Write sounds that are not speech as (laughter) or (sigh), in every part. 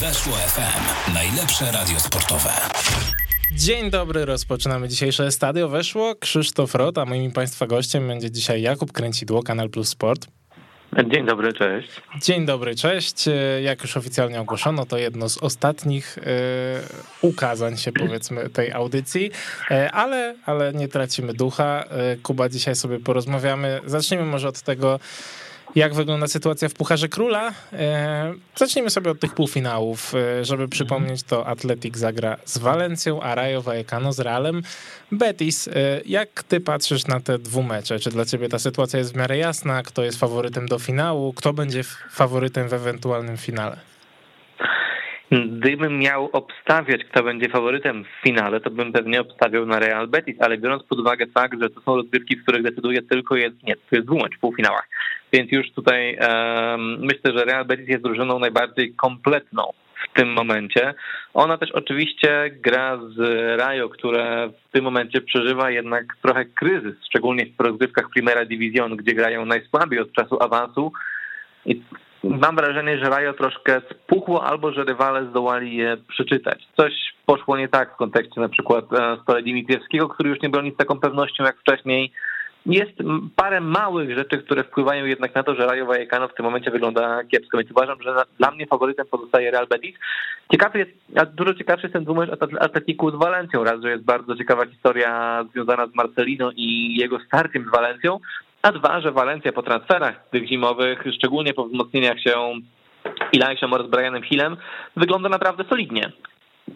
Weszło FM. Najlepsze radio sportowe. Dzień dobry, rozpoczynamy dzisiejsze Stadio Weszło. Krzysztof Rot, a moim Państwa gościem będzie dzisiaj Jakub Kręcidło, Kanal Plus Sport. Dzień dobry, cześć. Dzień dobry, cześć. Jak już oficjalnie ogłoszono, to jedno z ostatnich y, ukazań się powiedzmy tej audycji, y, ale, ale nie tracimy ducha. Y, Kuba, dzisiaj sobie porozmawiamy. Zacznijmy może od tego, jak wygląda sytuacja w Pucharze Króla. E, zacznijmy sobie od tych półfinałów. E, żeby przypomnieć, to Atletik zagra z Walencją, a Rayo Vallecano z Realem Betis. E, jak ty patrzysz na te dwumecze? Czy dla ciebie ta sytuacja jest w miarę jasna? Kto jest faworytem do finału? Kto będzie faworytem w ewentualnym finale? Gdybym miał obstawiać, kto będzie faworytem w finale, to bym pewnie obstawiał na Real Betis, ale biorąc pod uwagę fakt, że to są rozgrywki, w których decyduje tylko jest, nie, to jest dwumecz w półfinałach. Więc już tutaj myślę, że Real Betis jest drużyną najbardziej kompletną w tym momencie. Ona też oczywiście gra z Rayo, które w tym momencie przeżywa jednak trochę kryzys, szczególnie w rozgrywkach Primera Division, gdzie grają najsłabiej od czasu awansu. I mam wrażenie, że Rayo troszkę spuchło albo że rywale zdołali je przeczytać. Coś poszło nie tak w kontekście na przykład Stole e, Dimitriewskiego, który już nie broni z taką pewnością jak wcześniej. Jest parę małych rzeczy, które wpływają jednak na to, że Rayo Vallecano w tym momencie wygląda kiepsko, więc uważam, że dla mnie faworytem pozostaje Real Betis. Ciekawy jest, a dużo ciekawszy jest ten dwumecz Atletiku z Walencją, raz, że jest bardzo ciekawa historia związana z Marcelino i jego starciem z Walencją, a dwa, że Walencja po transferach tych zimowych, szczególnie po wzmocnieniach się Ilajsią oraz Brianem Hillem, wygląda naprawdę solidnie.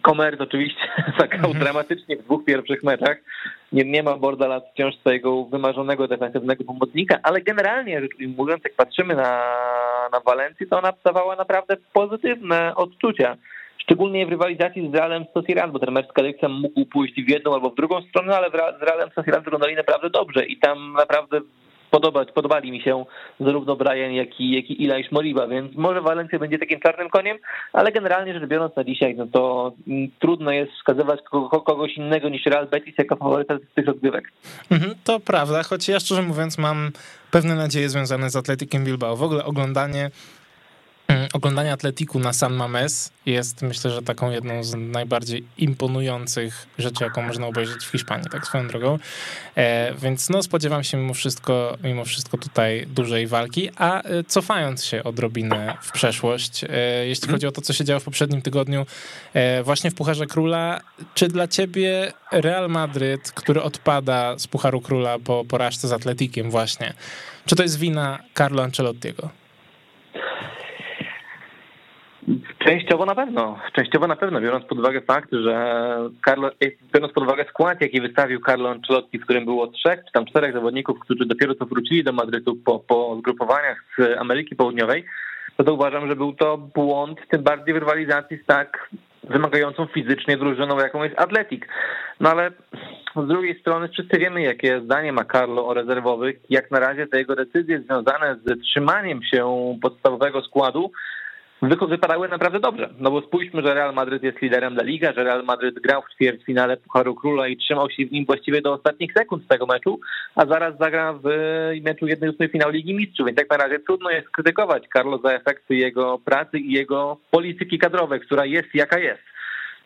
Komers oczywiście (laughs) zagrał mhm. dramatycznie w dwóch pierwszych meczach. Nie, nie ma Bordala wciąż swojego wymarzonego defensywnego pomocnika, ale generalnie rzecz mówiąc, jak patrzymy na, na Walencję, to ona dawała naprawdę pozytywne odczucia. Szczególnie w rywalizacji z Realem Sociedad, bo ten mecz z Kalyksem mógł pójść w jedną albo w drugą stronę, ale z Realem Sociedad wyglądali naprawdę dobrze i tam naprawdę podobać, podobali mi się zarówno Brian, jak i, jak i Moriba, więc może Walencja będzie takim czarnym koniem, ale generalnie rzecz biorąc na dzisiaj, no to mm, trudno jest wskazywać kogoś innego niż Real Betis jako faworyta z tych rozgrywek. Mhm, to prawda, choć ja szczerze mówiąc mam pewne nadzieje związane z Atletikiem Bilbao. W ogóle oglądanie oglądanie Atletiku na San Mames jest myślę, że taką jedną z najbardziej imponujących rzeczy, jaką można obejrzeć w Hiszpanii, tak swoją drogą. E, więc no spodziewam się mimo wszystko, mimo wszystko tutaj dużej walki, a e, cofając się odrobinę w przeszłość, e, jeśli chodzi o to, co się działo w poprzednim tygodniu właśnie w Pucharze Króla, czy dla ciebie Real Madryt, który odpada z Pucharu Króla po porażce z Atletikiem właśnie, czy to jest wina Carlo Ancelottiego? Częściowo na pewno. Częściowo na pewno, biorąc pod uwagę fakt, że Carlo, biorąc pod uwagę skład, jaki wystawił Carlo Ancelotti, w którym było trzech czy tam czterech zawodników, którzy dopiero co wrócili do Madrytu po, po zgrupowaniach z Ameryki Południowej, to, to uważam, że był to błąd, tym bardziej w rywalizacji z tak wymagającą fizycznie drużyną, jaką jest Atletik. No ale z drugiej strony wszyscy wiemy, jakie zdanie ma Carlo o rezerwowych. Jak na razie te jego decyzje związane z trzymaniem się podstawowego składu wypadały naprawdę dobrze. No bo spójrzmy, że Real Madryt jest liderem La Liga, że Real Madryt grał w ćwierćfinale Pucharu Króla i trzymał się w nim właściwie do ostatnich sekund tego meczu, a zaraz zagra w meczu 1-8 finał Ligi Mistrzów, więc jak na razie trudno jest krytykować Carlo za efekty jego pracy i jego polityki kadrowej, która jest jaka jest.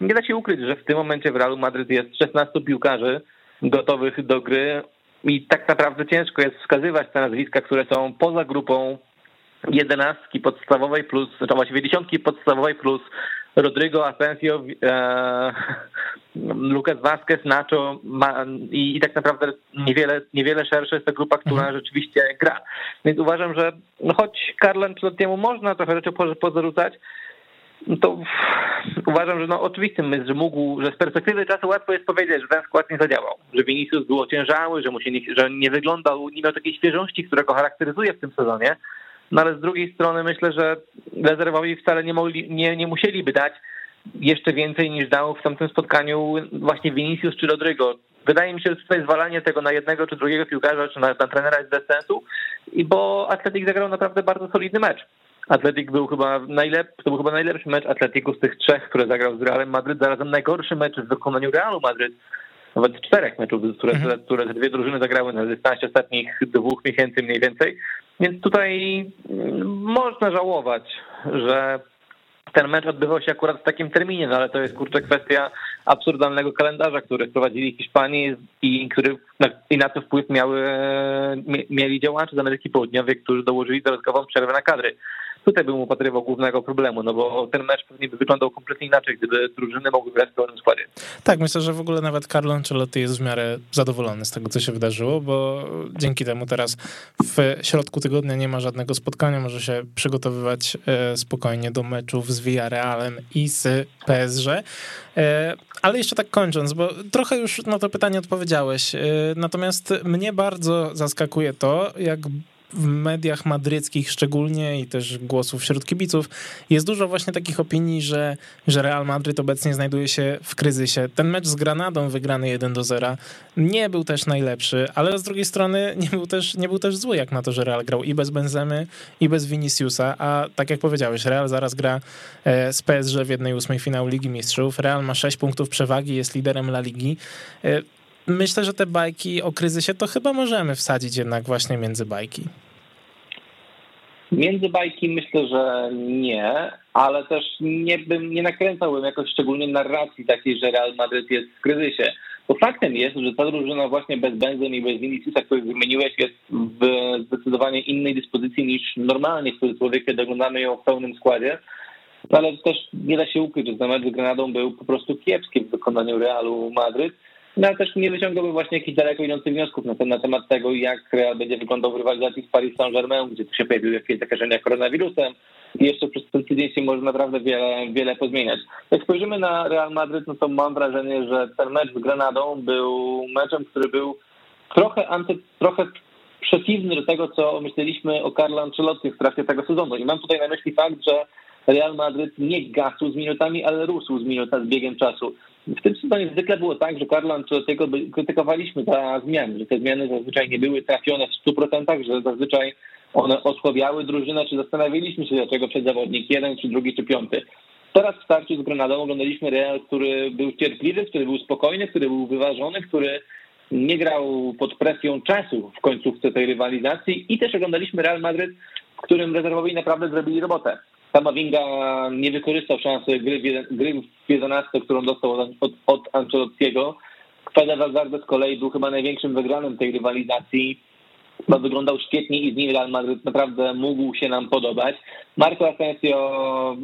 Nie da się ukryć, że w tym momencie w Realu Madryt jest 16 piłkarzy gotowych do gry i tak naprawdę ciężko jest wskazywać te nazwiska, które są poza grupą jedenastki podstawowej plus, znaczy właściwie dziesiątki podstawowej plus Rodrigo, Asensio, e, Lucas Vazquez, Nacho ma, i, i, tak naprawdę niewiele, niewiele szersza jest to grupa, która mhm. rzeczywiście gra. Więc uważam, że no choć Carlo Ancelottiemu można trochę rzeczy pozarzucać, to uważam, że no oczywistym jest, że mógł, że z perspektywy czasu łatwo jest powiedzieć, że ten skład nie zadziałał, że Vinicius był ociężały, że, mu się nie, że nie wyglądał, nie miał takiej świeżości, która go charakteryzuje w tym sezonie, no ale z drugiej strony myślę, że rezerwowi wcale nie, mogli, nie, nie musieliby dać jeszcze więcej niż dał w tamtym spotkaniu właśnie Vinicius czy Rodrigo. Wydaje mi się, że tutaj zwalanie tego na jednego czy drugiego piłkarza, czy na, na trenera jest bez sensu, i bo Atletik zagrał naprawdę bardzo solidny mecz. Atletik był chyba najlepszy, to był chyba najlepszy mecz Atletiku z tych trzech, które zagrał z Realem Madryt, zarazem najgorszy mecz w wykonaniu Realu Madryt, nawet czterech meczów, które, mhm. które dwie drużyny zagrały na dystansie ostatnich dwóch miesięcy mniej więcej. Więc tutaj mm, można żałować, że ten mecz odbywał się akurat w takim terminie, no ale to jest kurczę kwestia absurdalnego kalendarza, który wprowadzili Hiszpanii i, który, na, i na to wpływ miały, mieli działacze z Ameryki Południowej, którzy dołożyli dodatkową przerwę na kadry tutaj bym upatrywał głównego problemu, no bo ten mecz pewnie by wyglądał kompletnie inaczej, gdyby drużyny mogły grać w pełnym składzie. Tak, myślę, że w ogóle nawet Carlo Ancelotti jest w miarę zadowolony z tego, co się wydarzyło, bo dzięki temu teraz w środku tygodnia nie ma żadnego spotkania, może się przygotowywać e, spokojnie do meczów z Villarrealem i z PSG. E, ale jeszcze tak kończąc, bo trochę już na to pytanie odpowiedziałeś, e, natomiast mnie bardzo zaskakuje to, jak w mediach madryckich szczególnie i też głosów wśród kibiców jest dużo właśnie takich opinii, że, że Real Madryt obecnie znajduje się w kryzysie. Ten mecz z Granadą wygrany 1 do 0 nie był też najlepszy, ale z drugiej strony nie był też, nie był też zły jak na to, że Real grał i bez Benzemy i bez Viniciusa, a tak jak powiedziałeś, Real zaraz gra e, z PSG w jednej ósmej finału Ligi Mistrzów. Real ma 6 punktów przewagi, jest liderem La Ligi e, myślę, że te bajki o kryzysie to chyba możemy wsadzić jednak właśnie między bajki. Między bajki myślę, że nie, ale też nie bym nie nakręcałbym jakoś szczególnie narracji takiej, że Real Madryt jest w kryzysie. Bo faktem jest, że ta drużyna właśnie bez Benzem i bez Viniciusa, który wymieniłeś, jest w zdecydowanie innej dyspozycji niż normalnie w cudzysłowie, kiedy oglądamy ją w pełnym składzie. No ale też nie da się ukryć, że ten mecz z Granadą był po prostu kiepski w wykonaniu Realu Madryt. No ale też nie wyciągałbym właśnie jakichś daleko idących wniosków na, na temat tego, jak Real będzie wyglądał w rywalizacji z Paris Saint-Germain, gdzie tu się pojawiły jakieś zakażenia koronawirusem i jeszcze przez ten tydzień się może naprawdę wiele, wiele pozmieniać. Jak spojrzymy na Real Madryt, no to mam wrażenie, że ten mecz z Granadą był meczem, który był trochę, anty, trochę przeciwny do tego, co myśleliśmy o Carlo Ancelotti w trakcie tego sezonu. I mam tutaj na myśli fakt, że Real Madryt nie gasł z minutami, ale rósł z minutami z biegiem czasu. W tym sezonie zwykle było tak, że Carlo Ancelottiego krytykowaliśmy za zmiany, że te zmiany zazwyczaj nie były trafione w 100%, że zazwyczaj one osłabiały drużynę, czy zastanawialiśmy się, dlaczego przed zawodnik jeden, czy drugi, czy piąty. Teraz w starciu z Grenadą oglądaliśmy Real, który był cierpliwy, który był spokojny, który był wyważony, który nie grał pod presją czasu w końcówce tej rywalizacji i też oglądaliśmy Real Madryt, w którym rezerwowi naprawdę zrobili robotę. Kamavinga nie wykorzystał szansy gry, gry w 11, którą dostał od, od, od Ancelottiego. Fede Valverde z kolei był chyba największym wygranym tej rywalizacji. Chyba wyglądał świetnie i z nim Real Madrid naprawdę mógł się nam podobać. Marco Asensio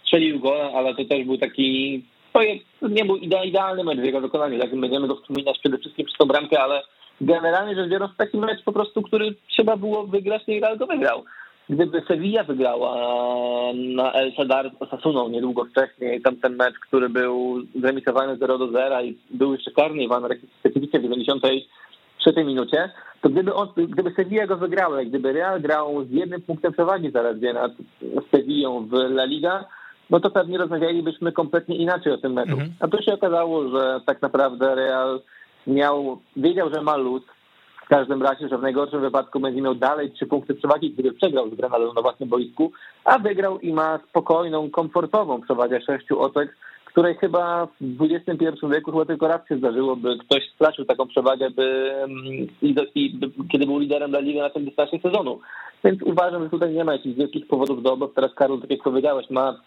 strzelił go, ale to też był taki nie był idealny mecz w jego wykonaniu, tak będziemy go wspominać przede wszystkim przez tą bramkę, ale generalnie rzecz biorąc taki mecz po prostu, który trzeba było wygrać, no i Real go wygrał. Gdyby Sevilla wygrała na El Sadar z Osasuną niedługo wcześniej, tamten mecz, który był zremisowany 0 do 0 i był jeszcze karny Iwan specyficznie w 93 minucie, to gdyby, on, gdyby Sevilla go wygrała, gdyby Real grał z jednym punktem przewagi zaledwie nad Sevillą w La Liga, no to pewnie rozmawialibyśmy kompletnie inaczej o tym meczu. Mhm. A tu się okazało, że tak naprawdę Real miał, wiedział, że ma luz, w każdym razie, że w najgorszym wypadku będzie miał dalej trzy punkty przewagi, gdyby przegrał z Grenadą na własnym boisku, a wygrał i ma spokojną, komfortową przewagę sześciu oczek, której chyba w XXI wieku chyba tylko raz się zdarzyło, by ktoś stracił taką przewagę, by, by, kiedy był liderem dla Ligi na tym dystansie sezonu. Więc uważam, że tutaj nie ma jakichś wielkich powodów do obaw. Teraz Karol, tak jak powiedziałeś, ma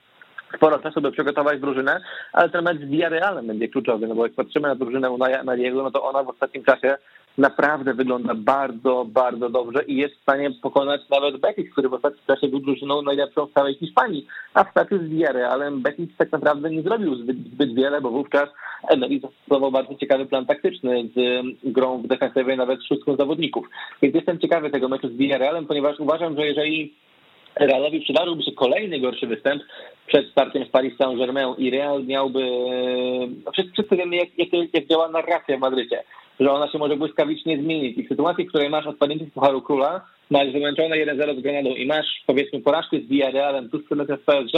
sporo czasu, by przygotować drużynę, ale ten mecz z Villarrealem będzie kluczowy, no bo jak patrzymy na drużynę Unaja Mariego, no to ona w ostatnim czasie naprawdę wygląda bardzo, bardzo dobrze i jest w stanie pokonać nawet Betis, który w ostatnim czasie był drużyną najlepszą w całej Hiszpanii. A w stacie z Villarrealem Betis tak naprawdę nie zrobił zbyt, zbyt wiele, bo wówczas Emery zastosował bardzo ciekawy plan taktyczny z grą w defensywie nawet szóstką zawodników. Więc jestem ciekawy tego meczu z Villarrealem, ponieważ uważam, że jeżeli Realowi przydarzyłby się kolejny gorszy występ przed startem z Paris Saint-Germain i Real miałby... No wszyscy, wszyscy wiemy, jak, jak, jak działa narracja w Madrycie, że ona się może błyskawicznie zmienić. I w sytuacji, w której masz odpadnięcie z Pucharu Króla, masz wyłączone 1-0 z Grenadą i masz, powiedzmy, porażkę z Villarrealem, tu z PSG,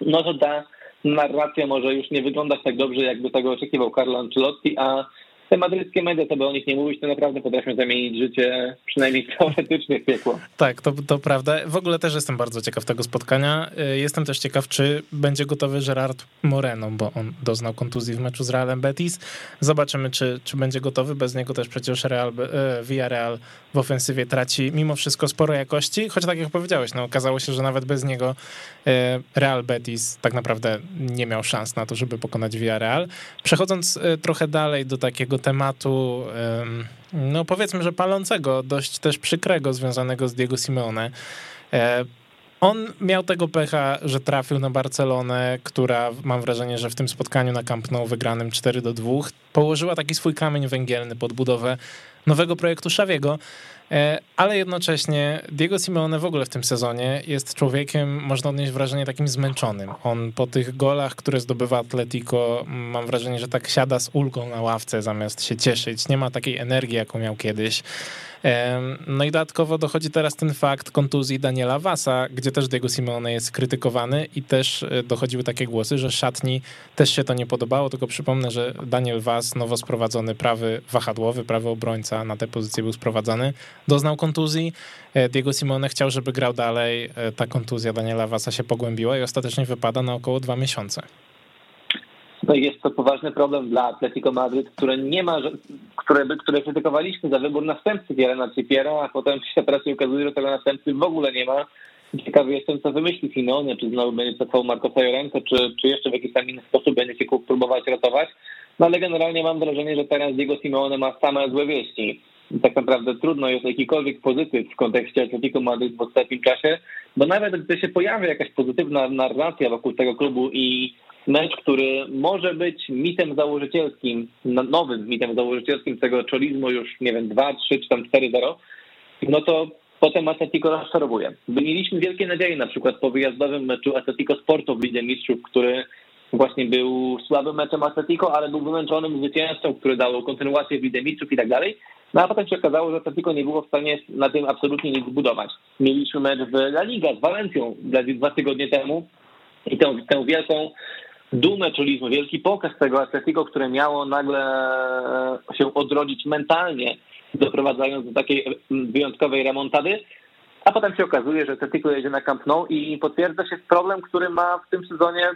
no to ta narracja może już nie wyglądać tak dobrze, jakby tego oczekiwał Carlo Ancelotti, a te madryckie media, to by o nich nie mówić, to naprawdę potrafią zamienić życie, przynajmniej teoretycznie, w piekło. Tak, to, to prawda. W ogóle też jestem bardzo ciekaw tego spotkania. Y, jestem też ciekaw, czy będzie gotowy Gerard Moreno, bo on doznał kontuzji w meczu z Realem Betis. Zobaczymy, czy, czy będzie gotowy. Bez niego też przecież Real, y, Villarreal w ofensywie traci mimo wszystko sporo jakości, choć tak jak powiedziałeś, no, okazało się, że nawet bez niego y, Real Betis tak naprawdę nie miał szans na to, żeby pokonać Villarreal. Przechodząc trochę dalej do takiego tematu, no powiedzmy, że palącego, dość też przykrego, związanego z Diego Simeone. E, on miał tego pecha, że trafił na Barcelonę, która mam wrażenie, że w tym spotkaniu na Camp Nou wygranym 4 do 2 położyła taki swój kamień węgielny pod budowę nowego projektu Szawiego. E, ale jednocześnie Diego Simeone w ogóle w tym sezonie jest człowiekiem, można odnieść wrażenie takim zmęczonym. On po tych golach, które zdobywa Atletico, mam wrażenie, że tak siada z ulgą na ławce zamiast się cieszyć. Nie ma takiej energii, jaką miał kiedyś. No i dodatkowo dochodzi teraz ten fakt kontuzji Daniela Wasa, gdzie też Diego Simeone jest krytykowany i też e, dochodziły takie głosy, że szatni też się to nie podobało, tylko przypomnę, że Daniel Was, nowo sprowadzony prawy wahadłowy, prawy obrońca na tę pozycję był sprowadzany, doznał kontuzji. E, Diego Simone chciał, żeby grał dalej. E, ta kontuzja Daniela Wasa się pogłębiła i ostatecznie wypada na około dwa miesiące. No jest to poważny problem dla Atletico Madryt, które nie ma, które, które krytykowaliśmy za wybór następcy Jelena Cipiera, a potem się teraz okazuje, że tego następcy w ogóle nie ma. Ciekawy jestem, co wymyśli Simone, czy znowu będzie cofał Marco Fiorenzo, czy, czy jeszcze w jakiś tam inny sposób będzie się próbować ratować. No ale generalnie mam wrażenie, że teraz Diego Simeone ma same złe wieści tak naprawdę trudno jest jakikolwiek pozytyw w kontekście Atletico Madryt w ostatnim czasie, bo nawet gdy się pojawia jakaś pozytywna narracja wokół tego klubu i mecz, który może być mitem założycielskim, nowym mitem założycielskim tego cholizmu już, nie wiem, 2, 3 czy tam 4-0, no to potem Atletico rozczarowuje. Mieliśmy wielkie nadzieje na przykład po wyjazdowym meczu Atletico Sporto w Lidze Mistrzów, który właśnie był słabym meczem Atletico, ale był wymęczonym zwycięzcą, który dał kontynuację w Lidze Mistrzów i tak dalej. No a potem się okazało, że Atletico nie było w stanie na tym absolutnie nic zbudować. Mieliśmy mecz w La Liga z Walencją dwa tygodnie temu i tę, tę wielką dumę czuliśmy, wielki pokaz tego Atletico, które miało nagle się odrodzić mentalnie, doprowadzając do takiej wyjątkowej remontady, a potem się okazuje, że Atletico jedzie na Camp Nou i potwierdza się problem, który ma w tym sezonie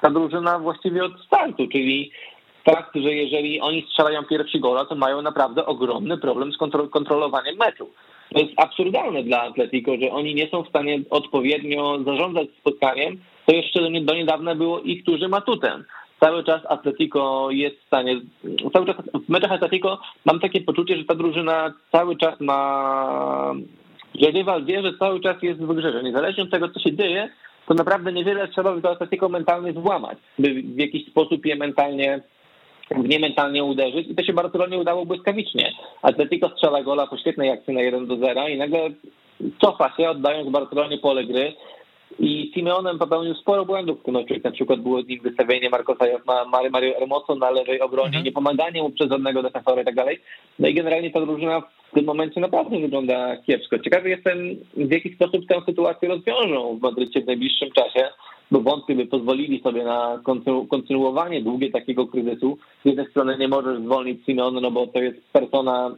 ta drużyna właściwie od startu, czyli fakt, że jeżeli oni strzelają pierwszy gola, to mają naprawdę ogromny problem z kontrolowaniem meczu. To jest absurdalne dla Atletico, że oni nie są w stanie odpowiednio zarządzać spotkaniem, to jeszcze do niedawna było ich którzy atutem. Cały czas Atletico jest w stanie, cały czas w meczach Atletico mam takie poczucie, że ta drużyna cały czas ma, że rywal wie, że cały czas jest w grze, że niezależnie od tego, co się dzieje, to naprawdę niewiele trzeba by to Atletico mentalnie złamać, by w jakiś sposób je mentalnie w nie mentalnie uderzyć i to się Barcelonie udało błyskawicznie. Atletico strzela gola po świetnej akcji na 1 do 0 i nagle cofa się, oddając Barcelonie pole gry i Simeonem popełnił sporo błędów w tym meczu. Na przykład było nim wystawienie Marcosa, Mario Hermoso na lewej obronie, mhm. niepomaganie mu przez żadnego defensora i tak dalej. No i generalnie ta drużyna w tym momencie naprawdę wygląda kiepsko. Ciekawy jestem, w jaki sposób tę sytuację rozwiążą w Madrycie w najbliższym czasie bo wątpię, by pozwolili sobie na kontynuowanie długie takiego kryzysu. Z jednej strony nie możesz zwolnić Simeone, no bo to jest persona,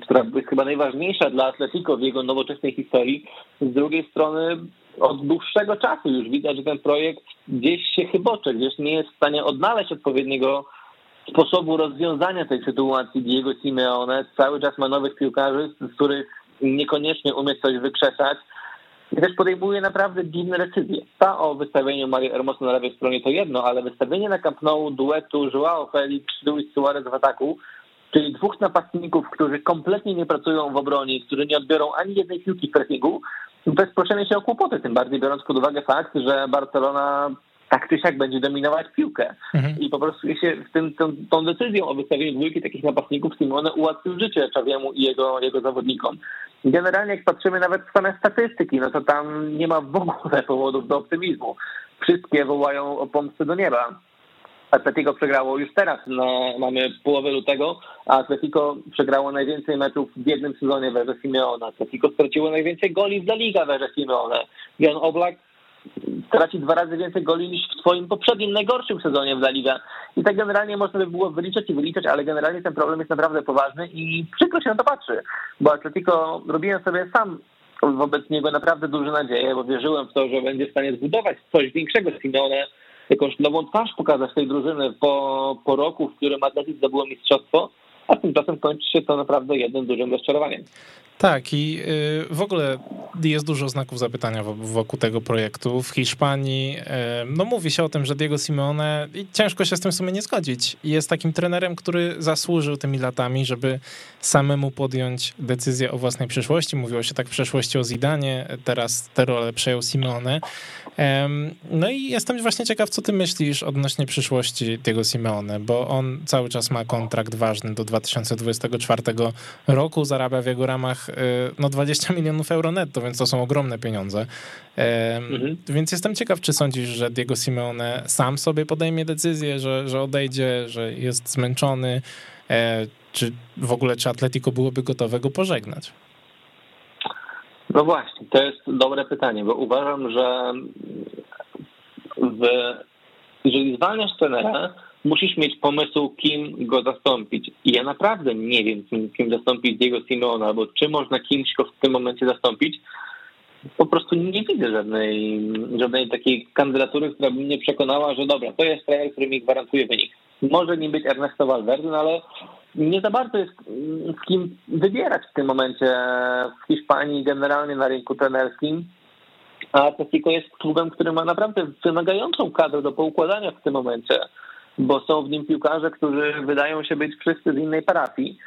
która jest chyba najważniejsza dla Atletico w jego nowoczesnej historii. Z drugiej strony od dłuższego czasu już widać, że ten projekt gdzieś się chybocze, gdzieś nie jest w stanie odnaleźć odpowiedniego sposobu rozwiązania tej sytuacji Diego Simeone. Cały czas ma nowych piłkarzy, z których niekoniecznie umie coś wykrzesać. I też podejmuje naprawdę dziwne decyzje. Ta o wystawieniu Mario Hermosa na lewej stronie to jedno, ale wystawienie na Camp Nou duetu Joao Felix, Luis Suarez w ataku, czyli dwóch napastników, którzy kompletnie nie pracują w obronie, którzy nie odbiorą ani jednej piłki w pressingu, proszenie się o kłopoty, tym bardziej biorąc pod uwagę fakt, że Barcelona tak czy siak będzie dominować piłkę. Mhm. I po prostu się tym, tą, tą decyzją o wystawieniu dwójki takich napastników Simone ułatwił życie Czawiemu i jego, jego zawodnikom. Generalnie jak patrzymy nawet w same statystyki, no to tam nie ma w ogóle (laughs) powodów do optymizmu. Wszystkie wołają o pomstę do nieba. Atletico przegrało już teraz, no, mamy połowę lutego, a Atletico przegrało najwięcej meczów w jednym sezonie w Simeone. Atletico straciło najwięcej goli w La Liga w Simeone. Jan Oblak traci dwa razy więcej goli niż w swoim poprzednim, najgorszym sezonie w La Liga. I tak generalnie można by było wyliczać i wyliczać, ale generalnie ten problem jest naprawdę poważny i przykro się na to patrzy, bo Atletico robiłem sobie sam wobec niego naprawdę duże nadzieje, bo wierzyłem w to, że będzie w stanie zbudować coś większego z Simeone, jakąś nową twarz pokazać tej drużyny po, po roku, w którym Atletic zdobyło mistrzostwo, a tymczasem kończy się to naprawdę jednym dużym rozczarowaniem. Tak, i y, w ogóle jest dużo znaków zapytania wokół tego projektu. W Hiszpanii, y, no mówi się o tym, że Diego Simeone, i ciężko się z tym w sumie nie zgodzić, jest takim trenerem, który zasłużył tymi latami, żeby samemu podjąć decyzję o własnej przyszłości. Mówiło się tak w przeszłości o Zidanie, teraz tę rolę przejął Simeone. No i jestem właśnie ciekaw, co ty myślisz odnośnie przyszłości Diego Simeone, bo on cały czas ma kontrakt ważny do 2024 roku, zarabia w jego ramach no 20 (laughs) milionów euro netto, więc to są ogromne pieniądze. Mhm. Więc jestem ciekaw, czy sądzisz, że Diego Simeone sam sobie podejmie decyzję, że, że odejdzie, że jest zmęczony, e, czy w ogóle czy Atletico byłoby gotowe go pożegnać? No właśnie, to jest dobre pytanie, bo uważam, że w, jeżeli zwalniasz trenera, musisz mieć pomysł, kim go zastąpić. I ja naprawdę nie wiem, kim, zastąpić Diego Simeona, albo czy można kimś go w tym momencie zastąpić. Po prostu nie widzę żadnej, żadnej takiej kandydatury, która by mnie przekonała, że dobra, to jest trener, który mi gwarantuje wynik. Może nie być Ernesto Valverde, no ale nie za bardzo jest z kim wybierać w tym momencie w Hiszpanii, generalnie na rynku trenerskim. A Atletico jest klubem, który ma naprawdę wymagającą kadrę do poukładania w tym momencie bo są w nim piłkarze, którzy wydają się być wszyscy z innej parafii.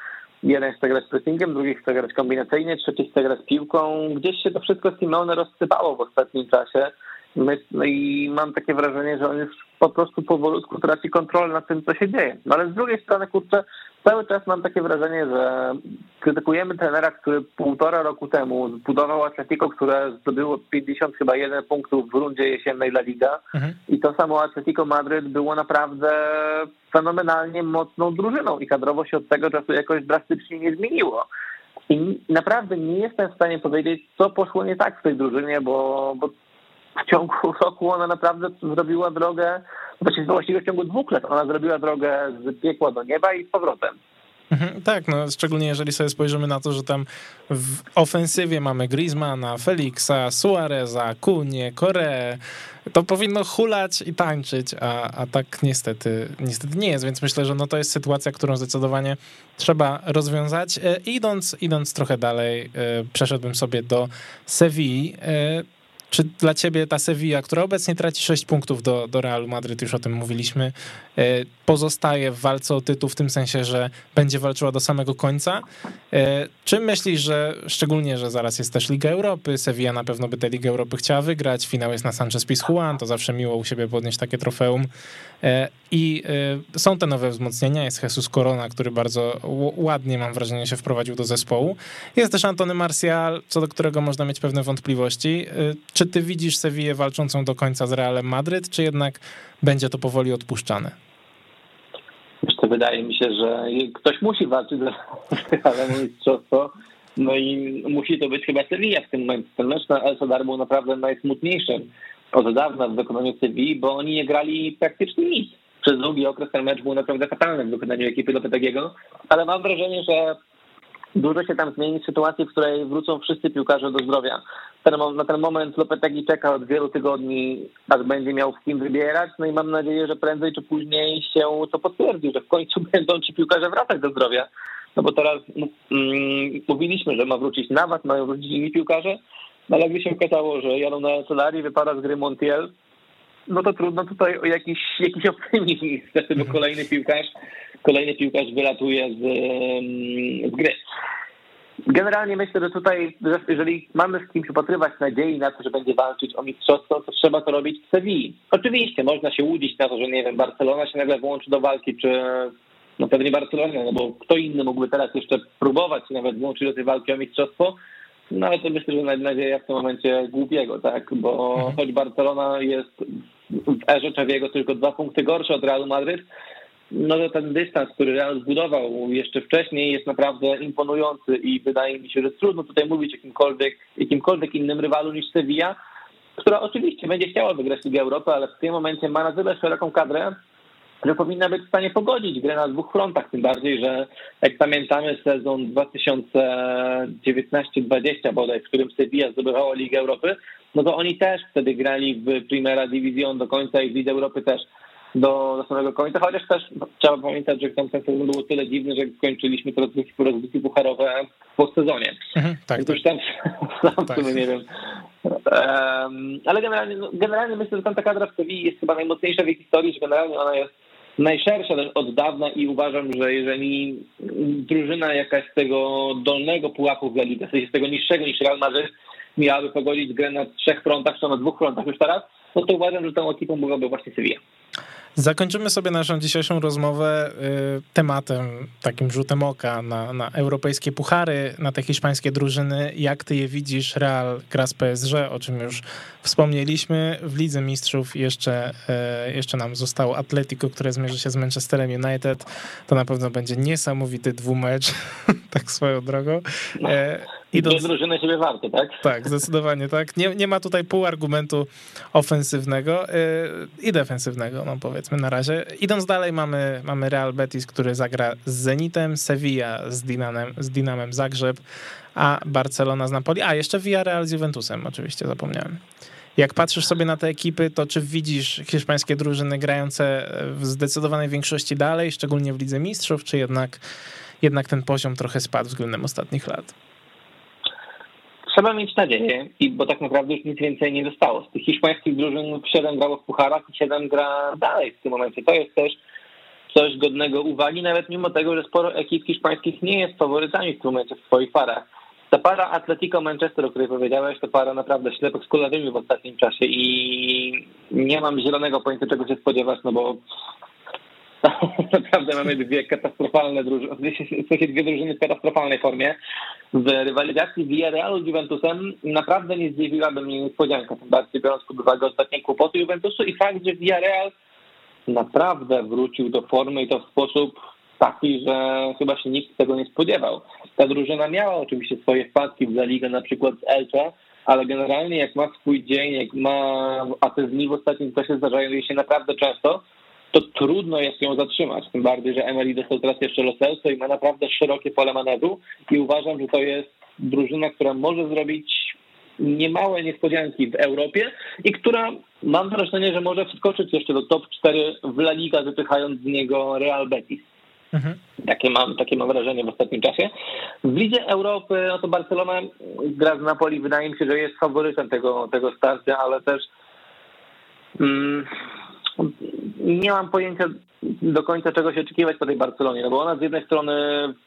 Jeden chce grać pressingiem, drugi chce grać kombinacyjnie, trzeci chce grać piłką. Gdzieś się to wszystko Simone rozsypało w ostatnim czasie. No i mam takie wrażenie, że on już po prostu powolutku traci kontrolę nad tym, co się dzieje. No ale z drugiej strony, kurczę, cały czas mam takie wrażenie, że krytykujemy trenera, który półtora roku temu zbudował Atletico, które zdobyło 50 chyba jeden punktów w rundzie jesiennej La Liga mhm. i to samo Atletico Madryt było naprawdę fenomenalnie mocną drużyną i kadrowo się od tego czasu jakoś drastycznie nie zmieniło. I naprawdę nie jestem w stanie powiedzieć, co poszło nie tak w tej drużynie, bo, bo w ciągu (laughs) roku ona naprawdę zrobiła drogę, właściwie w ciągu dwóch lat ona zrobiła drogę z piekła do nieba i z powrotem. Mhm, tak, no szczególnie jeżeli sobie spojrzymy na to, że tam w ofensywie mamy Griezmana, Felixa, Suareza, Kunie, Koreę, to powinno hulać i tańczyć, a, a tak niestety, niestety nie jest, więc myślę, że no to jest sytuacja, którą zdecydowanie trzeba rozwiązać. E, idąc, idąc trochę dalej, e, przeszedłbym sobie do Sewilli. Czy dla ciebie ta Sevilla, która obecnie traci 6 punktów do, do Realu Madryt, już o tym mówiliśmy, e, pozostaje w walce o tytuł w tym sensie, że będzie walczyła do samego końca? E, czy myślisz, że szczególnie, że zaraz jest też Liga Europy, Sevilla na pewno by tę Ligę Europy chciała wygrać, finał jest na Sanchez Pizjuan, to zawsze miło u siebie podnieść takie trofeum. E, I są te nowe wzmocnienia, jest Jesus Corona, który bardzo ładnie, mam wrażenie, się wprowadził do zespołu. Jest też Antony Martial, co do którego można mieć pewne wątpliwości. Czy czy ty widzisz Sewillę walczącą do końca z Realem Madryt, czy jednak będzie to powoli odpuszczane? To wydaje mi się, że ktoś musi walczyć z Realem Mistrzostwo. No i musi to być chyba Sevilla w tym momencie. Ten mecz na El Sadar był naprawdę najsmutniejszym od dawna w wykonaniu Sevilli, bo oni nie grali praktycznie nic. Przez długi okres ten mecz był naprawdę fatalny w wykonaniu ekipy Lopetegiego, ale mam wrażenie, że dużo się tam zmieni sytuacji, w której wrócą wszyscy piłkarze do zdrowia. Na ten moment Lopetegi czeka od wielu tygodni, aż będzie miał w kim wybierać, no i mam nadzieję, że prędzej czy później się to potwierdzi, że w końcu (laughs) będą ci piłkarze wracać do zdrowia. No bo teraz mm, mówiliśmy, że ma wrócić Nawat, mają wrócić inni piłkarze, no ale gdy się okazało, że jadą na Solari, wypada z gry Montiel, no to trudno tutaj o jakiś, jakiś optymizm niestety, bo mhm. kolejny piłkarz, kolejny piłkarz wylatuje z, z gry. Generalnie myślę, że tutaj, jeżeli mamy z kimś upatrywać nadziei na to, że będzie walczyć o mistrzostwo, to trzeba to robić w Sewilli. Oczywiście można się łudzić na to, że nie wiem, Barcelona się nagle włączy do walki, czy no pewnie Barcelona, no bo kto inny mógłby teraz jeszcze próbować się nawet włączyć do tej walki o mistrzostwo, no ale to myślę, że nadzieja w tym momencie głupiego, tak, bo mhm. choć Barcelona jest w erze Czewiego tylko dwa punkty gorsze od Realu Madryt, no to ten dystans, który Real zbudował jeszcze wcześniej jest naprawdę imponujący i wydaje mi się, że trudno tutaj mówić o jakimkolwiek, jakimkolwiek innym rywalu niż Sevilla, która oczywiście będzie chciała wygrać Ligę Europy, ale w tym momencie ma na tyle szeroką kadrę, że powinna być w stanie pogodzić grę na dwóch frontach, tym bardziej, że jak pamiętamy sezon 2019-20 bodaj, w którym Sevilla zdobywała Ligę Europy, no to oni też wtedy grali w Primera Division do końca i w Lidze Europy też do, do samego końca, chociaż też no, trzeba pamiętać, że tam ten sezon był tyle dziwny, że skończyliśmy te rozgrywki, rozgrywki pucharowe po sezonie. Mhm, tak, tak. tam (laughs) sam tak. nie wiem. Um, ale generalnie, no, generalnie myślę, że tam ta kadra w Sewilli jest chyba najmocniejsza w jej historii, że generalnie ona jest najszersza od dawna i uważam, że jeżeli drużyna jakaś z tego dolnego pułapu w La w sensie z tego niższego niż Real Madrid, miałaby pogodzić grę na trzech frontach, czy na dwóch frontach już teraz, no to uważam, że tą ekipą byłaby właśnie Sevilla. Zakończymy sobie naszą dzisiejszą rozmowę y, tematem, takim rzutem oka na, na europejskie puchary, na te hiszpańskie drużyny. Jak ty je widzisz? Real gra z PSG, o czym już wspomnieliśmy. W Lidze Mistrzów jeszcze, y, jeszcze nam zostało Atletico, które zmierzy się z Manchesterem United. To na pewno będzie niesamowity dwumecz, (laughs) tak swoją drogą. No. Idąc... Dwie drużyny siebie warte, tak? Tak, zdecydowanie tak. Nie, nie ma tutaj pół argumentu ofensywnego yy, i defensywnego, no powiedzmy na razie. Idąc dalej mamy, mamy Real Betis, który zagra z Zenitem, Sevilla z, Dinamem, z Dinamem Zagrzeb, a Barcelona z Napoli, a jeszcze Villarreal z Juventusem, oczywiście zapomniałem. Jak patrzysz sobie na te ekipy, to czy widzisz hiszpańskie drużyny grające w zdecydowanej większości dalej, szczególnie w Lidze Mistrzów, czy jednak, jednak ten poziom trochę spadł względem ostatnich lat? Trzeba mieć nadzieję, i bo tak naprawdę już nic więcej nie zostało. Z tych hiszpańskich drużyn 7 grało w pucharach i 7 gra dalej w tym momencie. To jest też coś godnego uwagi, nawet mimo tego, że sporo ekip hiszpańskich nie jest faworytami w tym momencie w swoich parach. Ta para Atletico Manchester, o której powiedziałeś, to para naprawdę ślepych z kulawymi w ostatnim czasie i nie mam zielonego pojęcia, czego się spodziewać, no bo (laughs) Naprawdę mamy dwie katastrofalne drużyny, w sensie dwie drużyny w katastrofalnej formie. W rywalizacji Villarrealu z Juventusem naprawdę nie zdziwiłaby mnie niespodzianka, tym bardziej biorąc pod uwagę ostatnie kłopoty Juventusu i fakt, że Villarreal naprawdę wrócił do formy i to w sposób taki, że chyba się nikt tego nie spodziewał. Ta drużyna miała oczywiście swoje wpadki w La Liga, na przykład z Elche, ale generalnie jak ma swój dzień, jak ma, a te dni w ostatnim czasie zdarzają się naprawdę często, to trudno jest ją zatrzymać. Tym bardziej, że Emily dostał teraz jeszcze Loselso i ma naprawdę szerokie pole manewru i uważam, że to jest drużyna, która może zrobić niemałe niespodzianki w Europie i która mam wrażenie, że może wskoczyć jeszcze do top 4 w La Liga, wypychając z niego Real Betis. Mhm. Takie, mam, takie mam wrażenie w ostatnim czasie. W Lidze Europy, no to Barcelona gra z Napoli, wydaje mi się, że jest faworytem tego, tego starcia, ale też mm, nie mam pojęcia do końca czego się oczekiwać po tej Barcelonie, no bo ona z jednej strony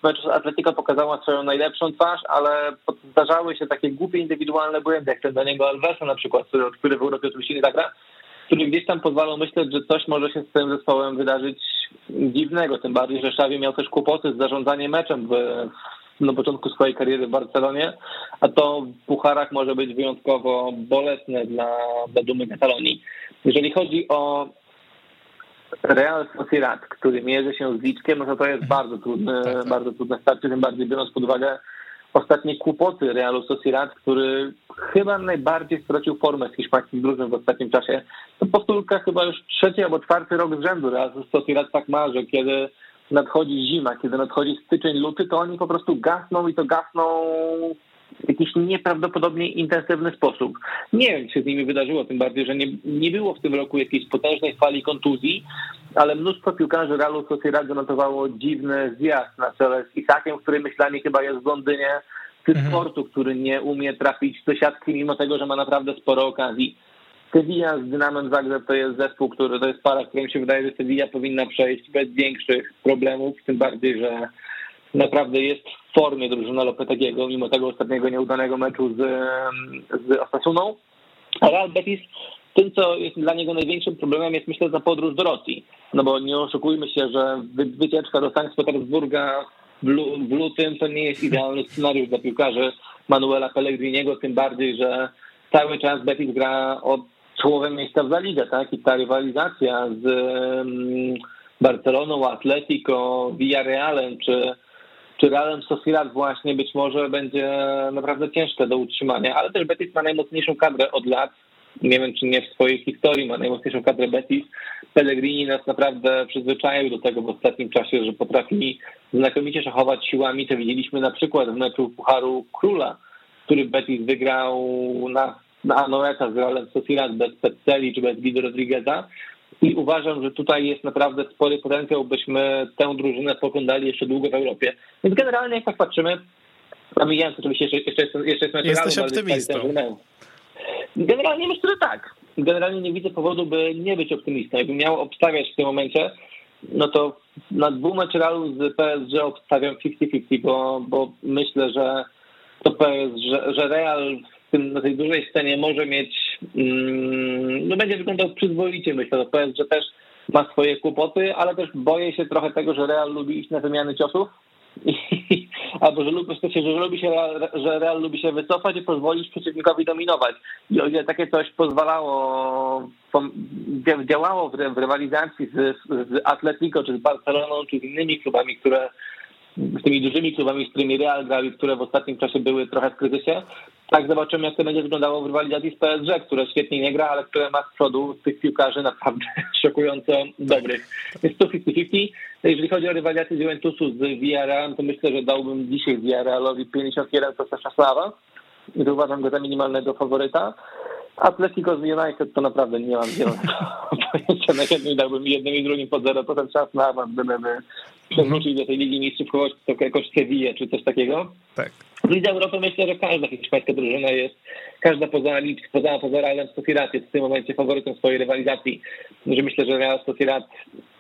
w meczu z Atletico pokazała swoją najlepszą twarz, ale zdarzały się takie głupie indywidualne błędy, jak ten do niego Alvesa na przykład, który, który w Europie oczywiście nie zagra, który gdzieś tam pozwalał myśleć, że coś może się z tym zespołem wydarzyć dziwnego, tym bardziej, że Xavi miał też kłopoty z zarządzaniem meczem w, na początku swojej kariery w Barcelonie, a to w pucharach może być wyjątkowo bolesne dla, dla dumy Katalonii. Jeżeli chodzi o Real Sociedad, który mierzy się z Liczkiem, no to to jest mhm. bardzo trudne, tak, tak. bardzo trudne starcie, tym bardziej biorąc pod uwagę ostatnie kłopoty Realu Sociedad, który chyba najbardziej stracił formę z hiszpańskich drużyn w ostatnim czasie. To powtórka chyba już trzeci albo czwarty rok z rzędu Real Sociedad tak ma, że kiedy nadchodzi zima, kiedy nadchodzi styczeń, luty, to oni po prostu gasną i to gasną w jakiś nieprawdopodobnie intensywny sposób. Nie wiem, co z nimi wydarzyło, tym bardziej, że nie, nie było w tym roku jakiejś potężnej fali kontuzji, ale mnóstwo piłkarzy Realu Sociedad zanotowało dziwny zjazd na czele z Isakiem, który myślami chyba jest w Londynie, typ mhm. sportu, który nie umie trafić do siatki, mimo tego, że ma naprawdę sporo okazji. Sevilla z Dynamem Zagreb to jest zespół, który to jest para, którym się wydaje, że Sevilla powinna przejść bez większych problemów, tym bardziej, że naprawdę jest w formie drużyna Lopetegiego, mimo tego ostatniego nieudanego meczu z, z Osasuną. Real Betis tym, co jest dla niego największym problemem, jest myślę za podróż do Rosji. No bo nie oszukujmy się, że wycieczka do Sankt Petersburga w, lutym to nie jest idealny scenariusz dla piłkarzy Manuela Pellegriniego, tym bardziej, że cały czas Betis gra od czołowe miejsca w Ligę, tak? I ta rywalizacja z Barceloną, Atletico, Villarrealem czy czy Realem Sociedad właśnie być może będzie naprawdę ciężkie do utrzymania, ale też Betis ma najmocniejszą kadrę od lat nie wiem czy nie w swojej historii, ma najmocniejszą kadrę Betis. Pellegrini nas naprawdę przyzwyczaił do tego w ostatnim czasie, że potrafi znakomicie szachować siłami. To widzieliśmy na przykład w meczu Pucharu Króla, który Betis wygrał na, na Anoeta z Realem Sociedad bez Petzeli czy bez Guido Rodrigueza. I uważam, że tutaj jest naprawdę spory potencjał, byśmy tę drużynę poglądali jeszcze długo w Europie. Więc generalnie jak tak patrzymy, pomijając oczywiście jeszcze, jeszcze, jeszcze jest Jesteś optymistą. Generalnie myślę, że tak. Generalnie nie widzę powodu, by nie być optymistą. Jakbym miał obstawiać w tym momencie, no to na dwóch mecz Realu z PSG obstawiam 50-50, bo, bo myślę, że to PSG, że, Real w tym, na tej dużej scenie może mieć, no będzie wyglądał przyzwoicie, myślę, że PSG też ma swoje kłopoty, ale też boję się trochę tego, że Real lubi iść na wymiany ciosów (laughs) albo że, lubi, że lubi się, że Real lubi się wycofać i pozwolić przeciwnikowi dominować. I o ile takie coś pozwalało, działało w rywalizacji z, z Atletico, czy z Barceloną, czy z innymi klubami, które z tymi dużymi klubami, z którymi Real grał i które w ostatnim czasie były trochę w kryzysie, tak zobaczymy, jak to będzie wyglądało w rywalizacji z PSG, które świetnie nie gra, ale które ma z przodu tych piłkarzy naprawdę (laughs) szokująco dobrych. Jest to 50-50. Jeżeli chodzi o rywalizację Juventusu z Villarreal, to myślę, że dałbym dzisiaj Villarrealowi 51 to sława. I uważam go za minimalnego faworyta. Atletico z United to naprawdę nie mam zielonego (laughs) pojęcia. Najchętniej dałbym jednym i drugim zero, potem czas na awans, gdyby przewrócić do tej Ligi Mistrzów to jakoś Sevilla czy coś takiego. Tak. W Lidze Europy myślę, że każda hiszpańska drużyna jest, każda poza poza, poza Realem Sociedad jest w tym momencie faworytem swojej rywalizacji. Że myślę, że Real Sociedad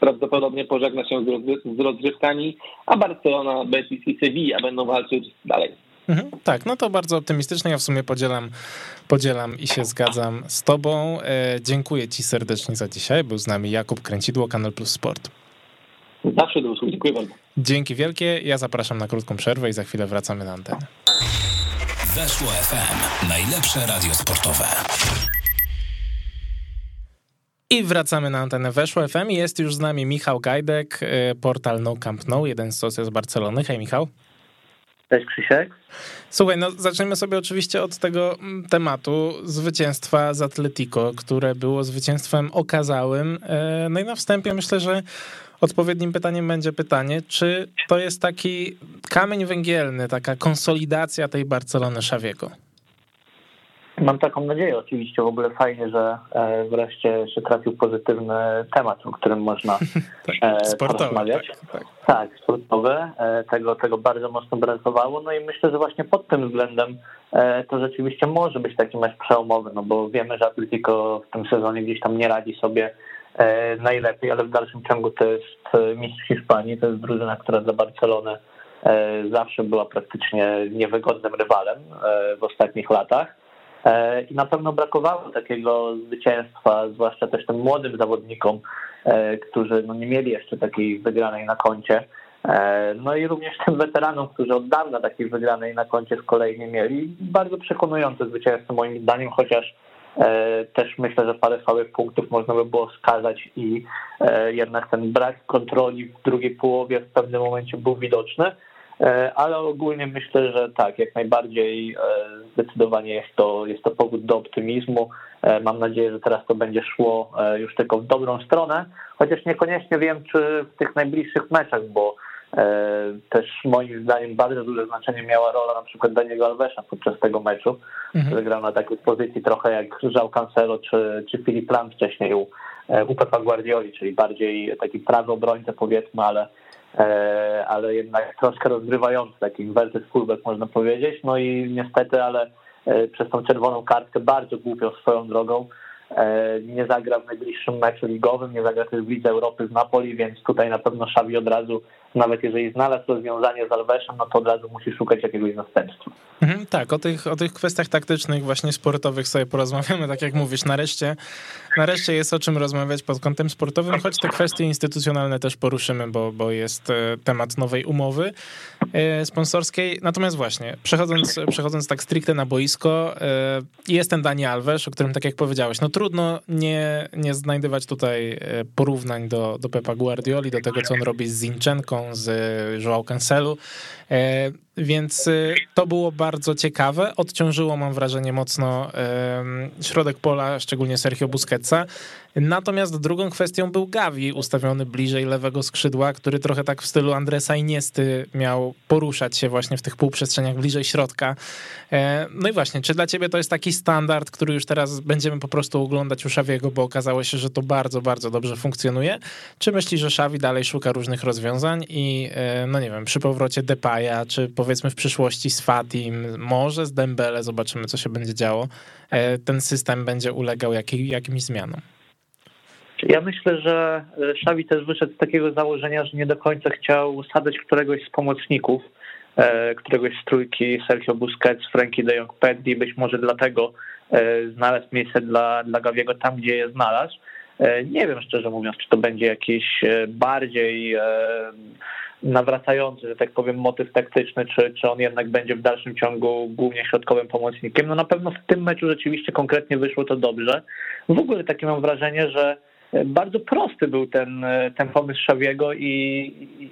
prawdopodobnie pożegna się z, z rozgrywkami, a Barcelona, Betis i Sevilla będą walczyć dalej. Mhm, tak, no to bardzo optymistycznie. Ja w sumie podzielam, podzielam i się zgadzam z Tobą. E, dziękuję Ci serdecznie za dzisiaj. Był z nami Jakub Kręcidło, Kanal Plus Sport. Zawsze do usług. Dziękuję bardzo. Dzięki wielkie. Ja zapraszam na krótką przerwę i za chwilę wracamy na antenę. Weszło FM. Najlepsze radio sportowe. I wracamy na antenę Weszło FM. Jest już z nami Michał Gajdek, e, portal No Camp No, jeden z socja z Barcelony. Hej Michał. Cześć Krzysiek. Słuchaj, no zaczniemy sobie oczywiście od tego mm, tematu zwycięstwa z Atletico, które było zwycięstwem okazałym. E, no i na wstępie myślę, że odpowiednim pytaniem będzie pytanie, czy to jest taki kamień węgielny, taka konsolidacja tej Barcelony Szawiego? Mam taką nadzieję oczywiście. W ogóle fajnie, że e, wreszcie się trafił pozytywny temat, o którym można (laughs) tak, e, porozmawiać. Tak, tak. tak sportowe. E, tego, tego bardzo mocno brakowało. No i myślę, że właśnie pod tym względem to rzeczywiście może być taki mecz przełomowy, no bo wiemy, że Atletico w tym sezonie gdzieś tam nie radzi sobie najlepiej, ale w dalszym ciągu to jest mistrz Hiszpanii, to jest drużyna, która dla Barcelony zawsze była praktycznie niewygodnym rywalem w ostatnich latach. E, I na pewno brakowało takiego zwycięstwa, zwłaszcza też tym młodym zawodnikom, e, którzy no nie mieli jeszcze takiej wygranej na koncie. E, no i również tym weteranom, którzy od dawna takiej wygranej na koncie z kolei nie mieli. Bardzo przekonujące zwycięstwo moim zdaniem, chociaż też myślę, że parę słabych punktów można by było wskazać i jednak ten brak kontroli w drugiej połowie w pewnym momencie był widoczny. E, ale ogólnie myślę, że tak, jak najbardziej e, zdecydowanie jest to, jest to powód do optymizmu. E, mam nadzieję, że teraz to będzie szło już tylko w dobrą stronę, chociaż niekoniecznie wiem, czy w tych najbliższych meczach, bo też moim zdaniem bardzo duże znaczenie miała rola na przykład Daniego Alvesa podczas tego meczu, mhm. który grał na takiej pozycji trochę jak Żał Cancelo czy, czy Filip Lam wcześniej u, u Pepa Guardioli, czyli bardziej taki prawy obrońca powiedzmy, ale ale jednak troszkę rozgrywający, taki inverted fullback można powiedzieć. No i niestety, ale e, przez tą czerwoną kartkę bardzo głupią swoją drogą E, nie zagra w najbliższym meczu ligowym, nie zagra też w Lidze Europy z Napoli, więc tutaj na pewno Szawi od razu, nawet jeżeli znalazł rozwiązanie z Alveszem, no to od razu musi szukać jakiegoś następstwa. Mhm, tak, o tych, o tych kwestiach taktycznych, właśnie sportowych sobie porozmawiamy, tak jak mówisz, nareszcie, nareszcie jest o czym rozmawiać pod kątem sportowym, choć te kwestie instytucjonalne też poruszymy, bo, bo jest e, temat nowej umowy e, sponsorskiej. Natomiast właśnie, przechodząc, przechodząc tak stricte na boisko, jest ten Dani Alves, o którym tak jak powiedziałeś, no trudno nie, nie znajdywać tutaj e, porównań do, do Pepa Guardioli, do tego, co on robi z Zinczenką, Z João Cancelu. E, więc y, to było bardzo ciekawe. Odciążyło, mam wrażenie, mocno środek pola, szczególnie Sergio Busquetsa. Natomiast drugą kwestią był Gavi, ustawiony bliżej lewego skrzydła, który trochę tak w stylu Andresa Iniesty miał poruszać się właśnie w tych półprzestrzeniach bliżej środka. E, no i właśnie, czy dla ciebie to jest taki standard, który już teraz będziemy po prostu oglądać u Szawiego, bo okazało się, że to bardzo, bardzo dobrze funkcjonuje? Czy myślisz, że Szawi dalej szuka różnych rozwiązań i e, no nie wiem, przy powrocie Depaya, czy powiedzmy w przyszłości z Fatim, może z Dembele, zobaczymy co się będzie działo, e, ten system będzie ulegał jakiej, jakimś zmianom? Ja myślę, że Szawi też wyszedł z takiego założenia, że nie do końca chciał sadać któregoś z pomocników, e, któregoś z trójki Sergio Busquets, Frankie de Jong, Pedri, być może dlatego e, znalazł miejsce dla, dla Gaviego tam, gdzie je znalazł. Nie wiem szczerze mówiąc, czy to będzie jakiś bardziej nawracający, że tak powiem, motyw taktyczny, czy, czy on jednak będzie w dalszym ciągu głównie środkowym pomocnikiem. No na pewno w tym meczu rzeczywiście konkretnie wyszło to dobrze. W ogóle takie mam wrażenie, że bardzo prosty był ten, ten pomysł Szawiego i,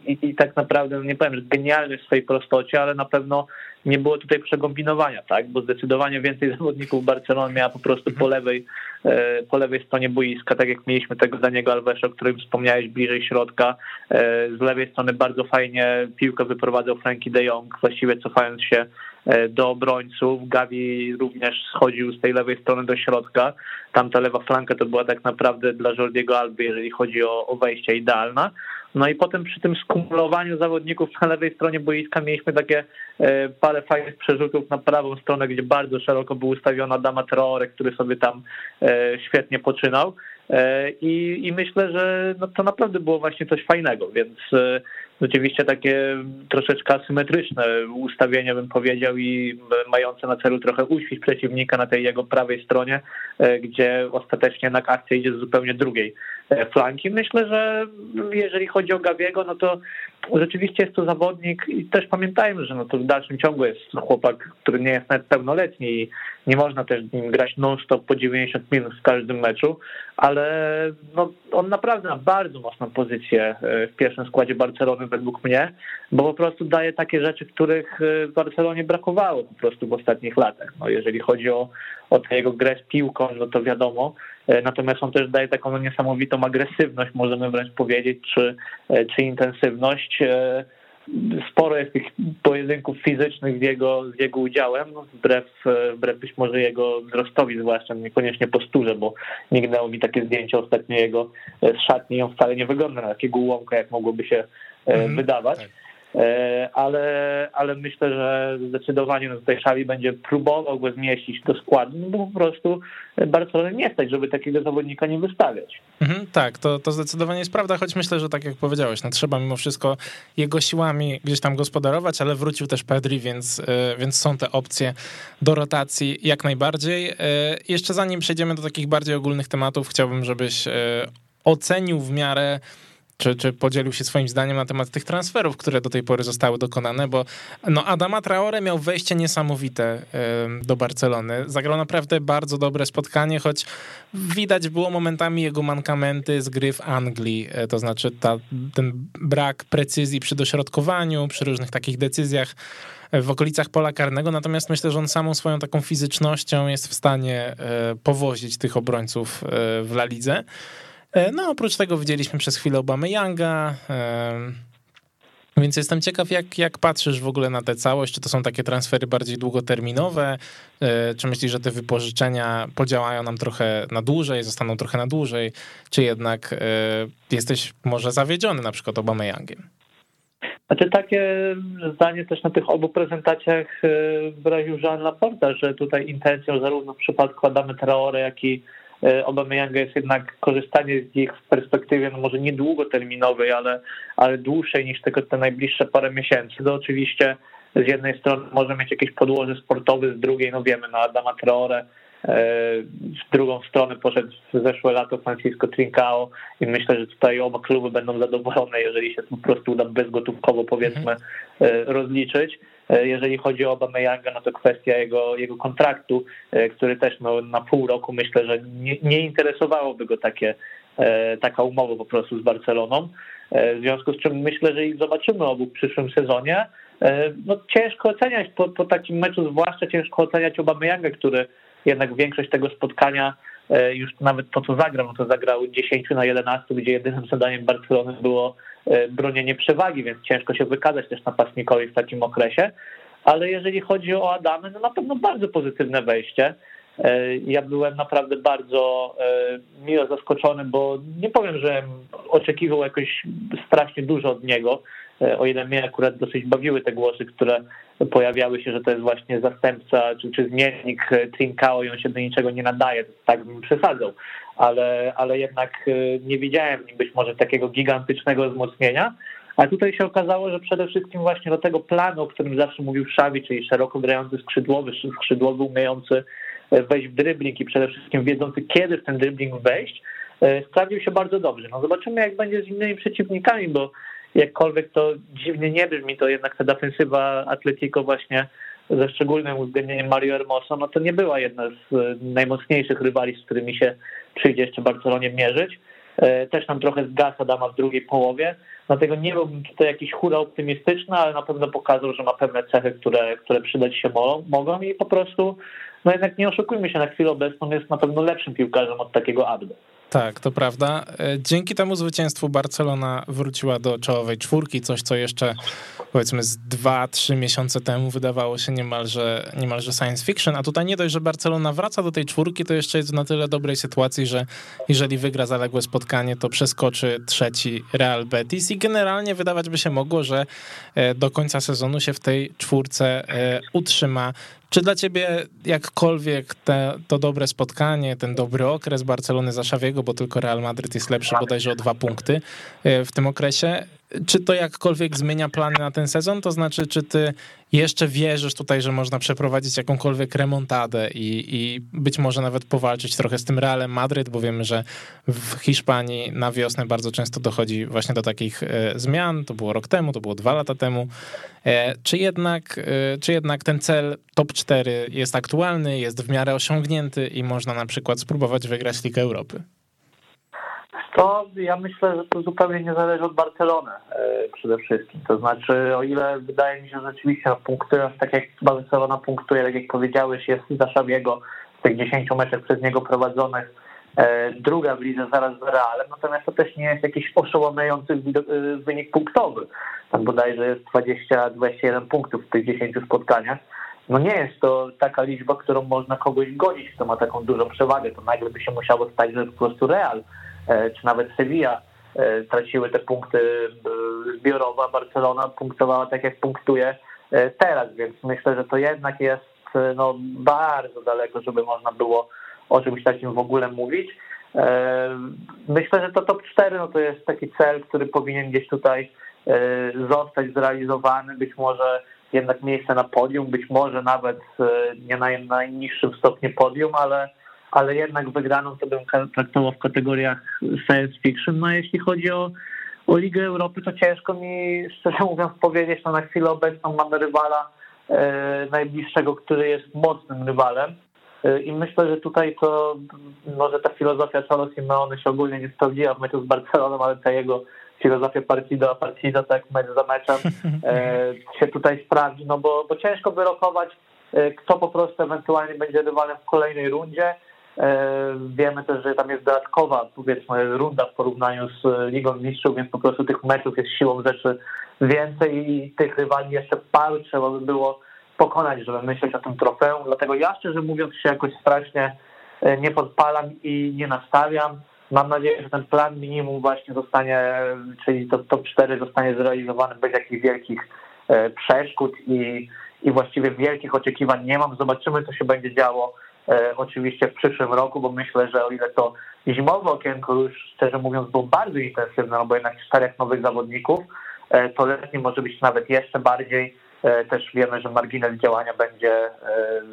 i, i tak naprawdę, no nie powiem, że genialny w swojej prostocie, ale na pewno nie było tutaj przekombinowania, tak? Bo zdecydowanie więcej (laughs) zawodników Barcelony miała po prostu po lewej, e, po lewej stronie boiska, tak jak mieliśmy tego Daniego Alvesa, o którym wspomniałeś bliżej środka. E, z lewej strony bardzo fajnie piłkę wyprowadzał Frankie de Jong, właściwie cofając się e, do obrońców. Gavi również schodził z tej lewej strony do środka. Tamta lewa flanka to była tak naprawdę dla Jordiego Alby, jeżeli chodzi o, o wejście idealna. No i potem przy tym skumulowaniu zawodników na lewej stronie boiska mieliśmy takie e, parę fajnych przerzutów na prawą stronę, gdzie bardzo szeroko był ustawiona Dama Traore, który sobie tam e, świetnie poczynał. E, I, I myślę, że no to naprawdę było właśnie coś fajnego, więc rzeczywiście takie troszeczkę asymetryczne ustawienie, bym powiedział, i mające na celu trochę uświć przeciwnika na tej jego prawej stronie, gdzie ostatecznie jednak akcja idzie z zupełnie drugiej E, flanki. Myślę, że jeżeli chodzi o Gawiego, no to rzeczywiście jest to zawodnik i też pamiętajmy, że no to w dalszym ciągu jest chłopak, który nie jest nawet pełnoletni i nie można też nim grać non-stop po 90 minut w każdym meczu, ale no, on naprawdę ma bardzo mocną pozycję e, w pierwszym składzie Barcelony według mnie, bo po prostu daje takie rzeczy, których e, w Barcelonie brakowało po prostu w ostatnich latach. No, jeżeli chodzi o, o tę jego grę z piłką, no to wiadomo, natomiast on też daje taką niesamowitą agresywność, możemy wręcz powiedzieć, czy, e, czy intensywność. E, sporo jest tych pojedynków fizycznych z jego, z jego udziałem, no, wbrew, wbrew być może jego wzrostowi, zwłaszcza niekoniecznie posturze, bo mignęło mi takie zdjęcie ostatnio jego z szatni on wcale nie wygląda na takiego łąka, jak mogłoby się mm, wydawać. Tak. E, ale, ale myślę, że zdecydowanie no tutaj Xavi będzie próbował go zmieścić do składu, no bo po prostu Barcelona nie stać, żeby takiego zawodnika nie wystawiać. Mhm, tak, to, to zdecydowanie jest prawda, choć myślę, że tak jak powiedziałeś, no trzeba mimo wszystko jego siłami gdzieś tam gospodarować, ale wrócił też Pedri, więc, e, więc są te opcje do rotacji jak najbardziej. E, jeszcze zanim przejdziemy do takich bardziej ogólnych tematów, chciałbym, żebyś ocenił w miarę czy, czy podzielił się swoim zdaniem na temat tych transferów, które do tej pory zostały dokonane, bo no Adama Traore miał wejście niesamowite do Barcelony. Zagrał naprawdę bardzo dobre spotkanie, choć widać było momentami jego mankamenty z gry w Anglii, e, to znaczy ta, ten brak precyzji przy dośrodkowaniu, przy różnych takich decyzjach w okolicach pola karnego, natomiast myślę, że on samą swoją taką fizycznością jest w stanie e, powozić tych obrońców e, w La Lidze. E, no oprócz tego widzieliśmy przez chwilę Obamy Younga, więc jestem ciekaw, jak, jak patrzysz w ogóle na tę całość, czy to są takie transfery bardziej długoterminowe, e, czy myślisz, że te wypożyczenia podziałają nam trochę na dłużej, zostaną trochę na dłużej, czy jednak e, jesteś może zawiedziony na przykład Obama Youngiem? Znaczy takie zdanie też na tych obu prezentacjach wyraził Jean Laporta, że tutaj intencją zarówno w przypadku Adamy Traore, jak i E, Aubameyanga jest jednak korzystanie z nich w perspektywie no może nie długoterminowej, ale, ale dłuższej niż tylko te najbliższe parę miesięcy. To oczywiście z jednej strony może mieć jakieś podłoże sportowe, z drugiej no wiemy, no Adama Traore e, w drugą stronę poszedł w zeszłe lato Francisco Trincao i myślę, że tutaj oba kluby będą zadowolone, jeżeli się po prostu uda bezgotówkowo powiedzmy mhm. e, rozliczyć. Jeżeli chodzi o Aubameyanga, no to kwestia jego, jego kontraktu, który też no, na pół roku myślę, że nie, nie interesowałoby go takie, taka umowa po prostu z Barceloną. W związku z czym myślę, że ich zobaczymy obu w przyszłym sezonie. No, ciężko oceniać po, po takim meczu, zwłaszcza ciężko oceniać Aubameyanga, który jednak większość tego spotkania E, już nawet to, co zagrał, no to zagrał 10 na 11, gdzie jedynym zadaniem Barcelony było e, bronienie przewagi, więc ciężko się wykazać też napastnikowi w takim okresie. Ale jeżeli chodzi o Adamy, no na pewno bardzo pozytywne wejście. E, ja byłem naprawdę bardzo miło zaskoczony, bo nie powiem, że oczekiwał jakoś strasznie dużo od niego. E, o ile mnie akurat dosyć bawiły te głosy, które pojawiały się, że to jest właśnie zastępca czy, czy zmiennik Trincao i on się do niczego nie nadaje, tak bym przesadzał, ale, ale jednak e, nie widziałem być może takiego gigantycznego wzmocnienia, a tutaj się okazało, że przede wszystkim właśnie do tego planu, o którym zawsze mówił Szawi, czyli szeroko grający skrzydłowy, skrzydłowy umiejący e, wejść w dribbling i przede wszystkim wiedzący kiedy w ten dribbling wejść, sprawdził się bardzo dobrze. No zobaczymy jak będzie z innymi przeciwnikami, bo jakkolwiek to dziwnie nie brzmi, to jednak ta defensywa Atletico właśnie ze szczególnym uwzględnieniem Mario Hermoso, no to nie była jedna z e, najmocniejszych rywali, z którymi się przyjdzie jeszcze Barcelonie mierzyć. E, też tam trochę zgasa dama w drugiej połowie, dlatego nie byłbym tutaj jakiś hura optymistyczny, ale na pewno pokazał, że ma pewne cechy, które, które przydać się mogą i po prostu, no jednak nie oszukujmy się, na chwilę obecną jest na pewno lepszym piłkarzem od takiego Abde. Tak, to prawda. E, dzięki temu zwycięstwu Barcelona wróciła do czołowej czwórki, coś co jeszcze powiedzmy z dwa, trzy miesiące temu wydawało się niemalże, niemalże science fiction, a tutaj nie dość, że Barcelona wraca do tej czwórki, to jeszcze jest na tyle dobrej sytuacji, że jeżeli wygra zaległe spotkanie, to przeskoczy trzeci Real Betis i generalnie wydawać by się mogło, że e, do końca sezonu się w tej czwórce e, utrzyma czy dla ciebie jakkolwiek te, to dobre spotkanie, ten dobry okres Barcelony Zaszawiego, bo tylko Real Madryt jest lepszy bodajże o dwa punkty e, w tym okresie, czy to jakkolwiek zmienia plany na ten sezon? To znaczy, czy ty jeszcze wierzysz tutaj, że można przeprowadzić jakąkolwiek remontadę i, i być może nawet powalczyć trochę z tym Realem Madryt, bo wiemy, że w Hiszpanii na wiosnę bardzo często dochodzi właśnie do takich e, zmian. To było rok temu, to było dwa lata temu. E, czy jednak, e, czy jednak ten cel top 4 jest aktualny, jest w miarę osiągnięty i można na przykład spróbować wygrać Ligę Europy? To ja myślę, że to zupełnie nie zależy od Barcelony e, przede wszystkim. To znaczy, o ile wydaje mi się, że rzeczywiście punktując tak jak Barcelona punktuje, tak jak powiedziałeś, jest za Szabiego z tych 10 meczów przez niego prowadzonych, e, druga w lidze zaraz za Realem, natomiast to też nie jest jakiś oszołomiający e, wynik punktowy. Tam bodajże jest 20-21 punktów w tych 10 spotkaniach. No nie jest to taka liczba, którą można kogoś godzić, kto ma taką dużą przewagę. To nagle by się musiało stać, że po prostu Real czy nawet Sevilla e, traciły te punkty e, zbiorowo, a Barcelona punktowała tak, jak punktuje teraz, więc myślę, że to jednak jest no, bardzo daleko, żeby można było o czymś takim w ogóle mówić. Myślę, że to top 4 no to jest taki cel, który powinien gdzieś tutaj zostać zrealizowany, być może jednak miejsce na podium, być może nawet nie na najniższym stopniu podium, ale ale jednak wygraną to bym traktował w kategoriach science fiction. No a jeśli chodzi o, o Ligę Europy, to ciężko mi szczerze mówiąc powiedzieć, no na chwilę obecną mamy rywala e, najbliższego, który jest mocnym rywalem. E, I myślę, że tutaj to może ta filozofia Cholo Simeone się ogólnie nie sprawdziła w meczu z Barceloną, ale ta jego filozofia partido a partido, tak mecz za meczem, e, (laughs) się tutaj sprawdzi, no bo, bo ciężko wyrokować, e, kto po prostu ewentualnie będzie rywalem w kolejnej rundzie. E, wiemy też, że tam jest dodatkowa, powiedzmy, runda w porównaniu z Ligą Mistrzów, więc po prostu tych meczów jest siłą rzeczy więcej i tych rywali jeszcze paru trzeba by było pokonać, żeby myśleć o tym trofeum. Dlatego ja szczerze mówiąc się jakoś strasznie e, nie podpalam i nie nastawiam. Mam nadzieję, że ten plan minimum właśnie zostanie, czyli to top 4 zostanie zrealizowany bez jakichś wielkich e, przeszkód i, i właściwie wielkich oczekiwań nie mam. Zobaczymy, co się będzie działo E, oczywiście w przyszłym roku, bo myślę, że o ile to zimowe okienko już szczerze mówiąc było bardzo intensywne, no bo jednak czterech nowych zawodników, e, to letnie może być nawet jeszcze bardziej. E, też wiemy, że margines działania będzie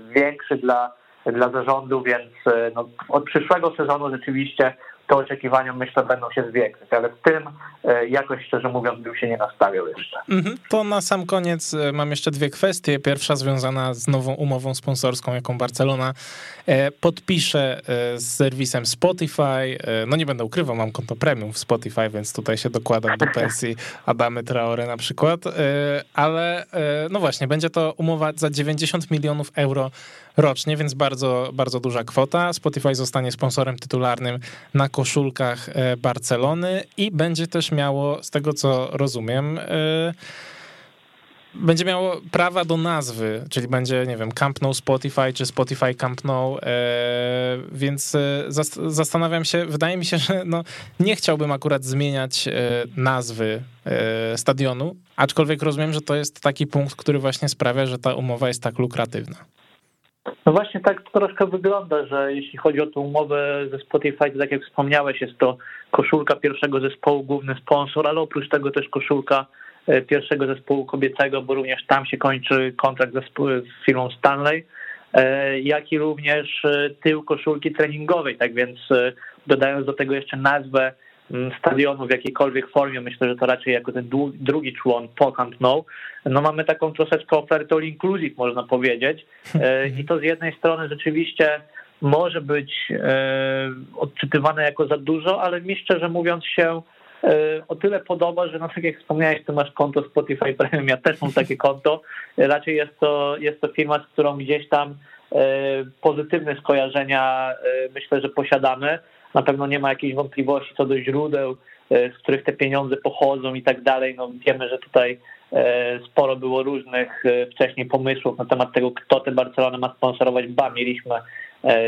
większy dla, dla zarządu, więc no, od przyszłego sezonu rzeczywiście te oczekiwania myślę będą się zwiększać, ale w tym e, jakoś szczerze mówiąc bym się nie nastawiał jeszcze. Mhm. To na sam koniec e, mam jeszcze dwie kwestie. Pierwsza związana z nową umową sponsorską, jaką Barcelona e, podpisze z serwisem Spotify. No nie będę ukrywał, mam konto premium w Spotify, więc tutaj się dokładam do pensji (laughs) Adamy Traore na przykład, ale no właśnie, będzie to umowa za 90 milionów euro rocznie, więc bardzo, bardzo duża kwota. Spotify zostanie sponsorem tytularnym na koszulkach e, Barcelony i będzie też miało, z tego co rozumiem, e, będzie miało prawa do nazwy, czyli będzie, nie wiem, Camp No Spotify czy Spotify Camp No, e, więc zastanawiam się, wydaje mi się, że no, nie chciałbym akurat zmieniać nazwy stadionu, aczkolwiek rozumiem, że to jest taki punkt, który właśnie sprawia, że ta umowa jest tak lukratywna. No właśnie tak to troszkę wygląda, że jeśli chodzi o tę umowę ze Spotify, to tak jak wspomniałeś, jest to koszulka pierwszego zespołu, główny sponsor, ale oprócz tego też koszulka e, pierwszego zespołu kobiecego, bo również tam się kończy kontrakt z firmą Stanley, e, jak i również e, tył koszulki treningowej, tak więc dodając do tego jeszcze nazwę stadionu w jakiejkolwiek formie, myślę, że to raczej jako ten drugi człon po Camp Nou, no mamy taką troszeczkę ofertę all inclusive, można powiedzieć. E, I to z jednej strony rzeczywiście może być e, odczytywane jako za dużo, ale mi szczerze mówiąc się e, o tyle podoba, że no tak jak wspomniałeś, ty masz konto Spotify Premium, ja też mam takie konto. Raczej jest to, jest to firma, z którą gdzieś tam pozytywne skojarzenia myślę, że posiadamy na pewno nie ma jakiejś wątpliwości co do źródeł, e, z których te pieniądze pochodzą i tak dalej. No wiemy, że tutaj e, sporo było różnych e, wcześniej pomysłów na temat tego, kto te Barcelona ma sponsorować. Ba, mieliśmy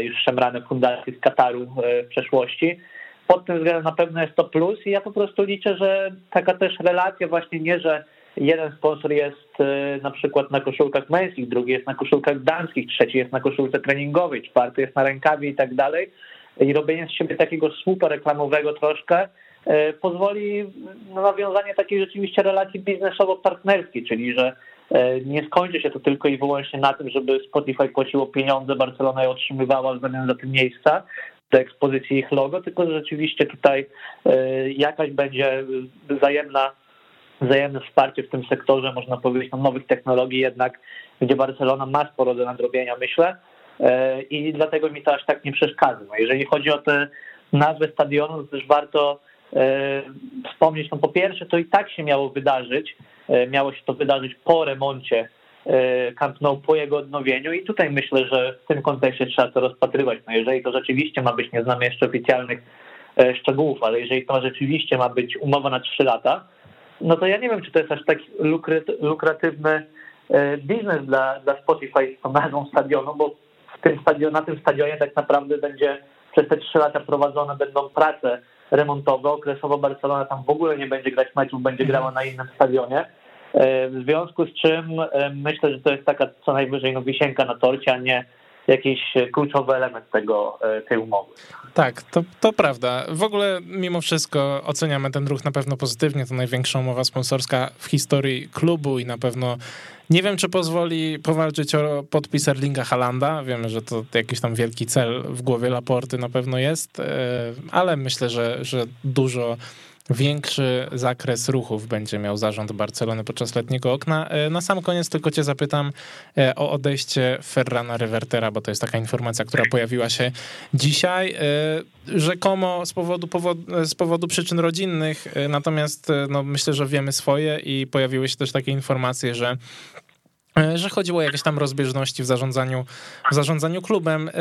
już szemrane fundacje z Kataru w przeszłości. Pod tym względem na pewno jest to plus i ja po prostu liczę, że taka też relacja właśnie nie, że jeden sponsor jest na przykład na koszulkach męskich, drugi jest na koszulkach damskich, trzeci jest na koszulce treningowej, czwarty jest na rękawie i tak dalej, i robienie z siebie takiego słupa reklamowego troszkę e, pozwoli na nawiązanie takiej rzeczywiście relacji biznesowo-partnerskiej, czyli że e, nie skończy się to tylko i wyłącznie na tym, żeby Spotify płaciło pieniądze, Barcelona je otrzymywała w zamian za te miejsca do ekspozycji ich logo, tylko że rzeczywiście tutaj e, jakaś będzie wzajemna, wzajemne wsparcie w tym sektorze, można powiedzieć, no, nowych technologii jednak, gdzie Barcelona ma sporo do nadrobienia, myślę, i dlatego mi to aż tak nie przeszkadza. Jeżeli chodzi o te nazwy stadionu, to też warto e, wspomnieć, no po pierwsze to i tak się miało wydarzyć, e, miało się to wydarzyć po remoncie Camp Nou, po jego odnowieniu i tutaj myślę, że w tym kontekście trzeba to rozpatrywać. No jeżeli to rzeczywiście ma być, nie znamy jeszcze oficjalnych szczegółów, ale jeżeli to rzeczywiście ma być umowa na 3 lata, no to ja nie wiem, czy to jest aż tak lukratywny biznes dla, dla Spotify z tą nazwą stadionu, bo tym stadion, na tym stadionie tak naprawdę będzie przez te trzy lata prowadzone będą prace remontowe. Okresowo Barcelona tam w ogóle nie będzie grać meczów, będzie grała na innym stadionie. E, w związku z czym e, myślę, że to jest taka co najwyżej no, wisienka na torcie, a nie jakiś kluczowy element tego, e, tej umowy. Tak, to, to prawda. W ogóle mimo wszystko oceniamy ten ruch na pewno pozytywnie. To największa umowa sponsorska w historii klubu i na pewno nie wiem, czy pozwoli powalczyć o podpis Erlinga Halanda. Wiemy, że to jakiś tam wielki cel w głowie Laporty na pewno jest, e, ale myślę, że, że dużo większy zakres ruchów będzie miał zarząd Barcelony podczas letniego okna. E, na sam koniec tylko cię zapytam e, o odejście Ferrana Revertera, bo to jest taka informacja, która pojawiła się dzisiaj. Rzekomo z powodu, z powodu przyczyn rodzinnych, natomiast no, myślę, że wiemy swoje i pojawiły się też takie informacje, że E, że chodziło o jakieś tam rozbieżności w zarządzaniu, w zarządzaniu klubem. E,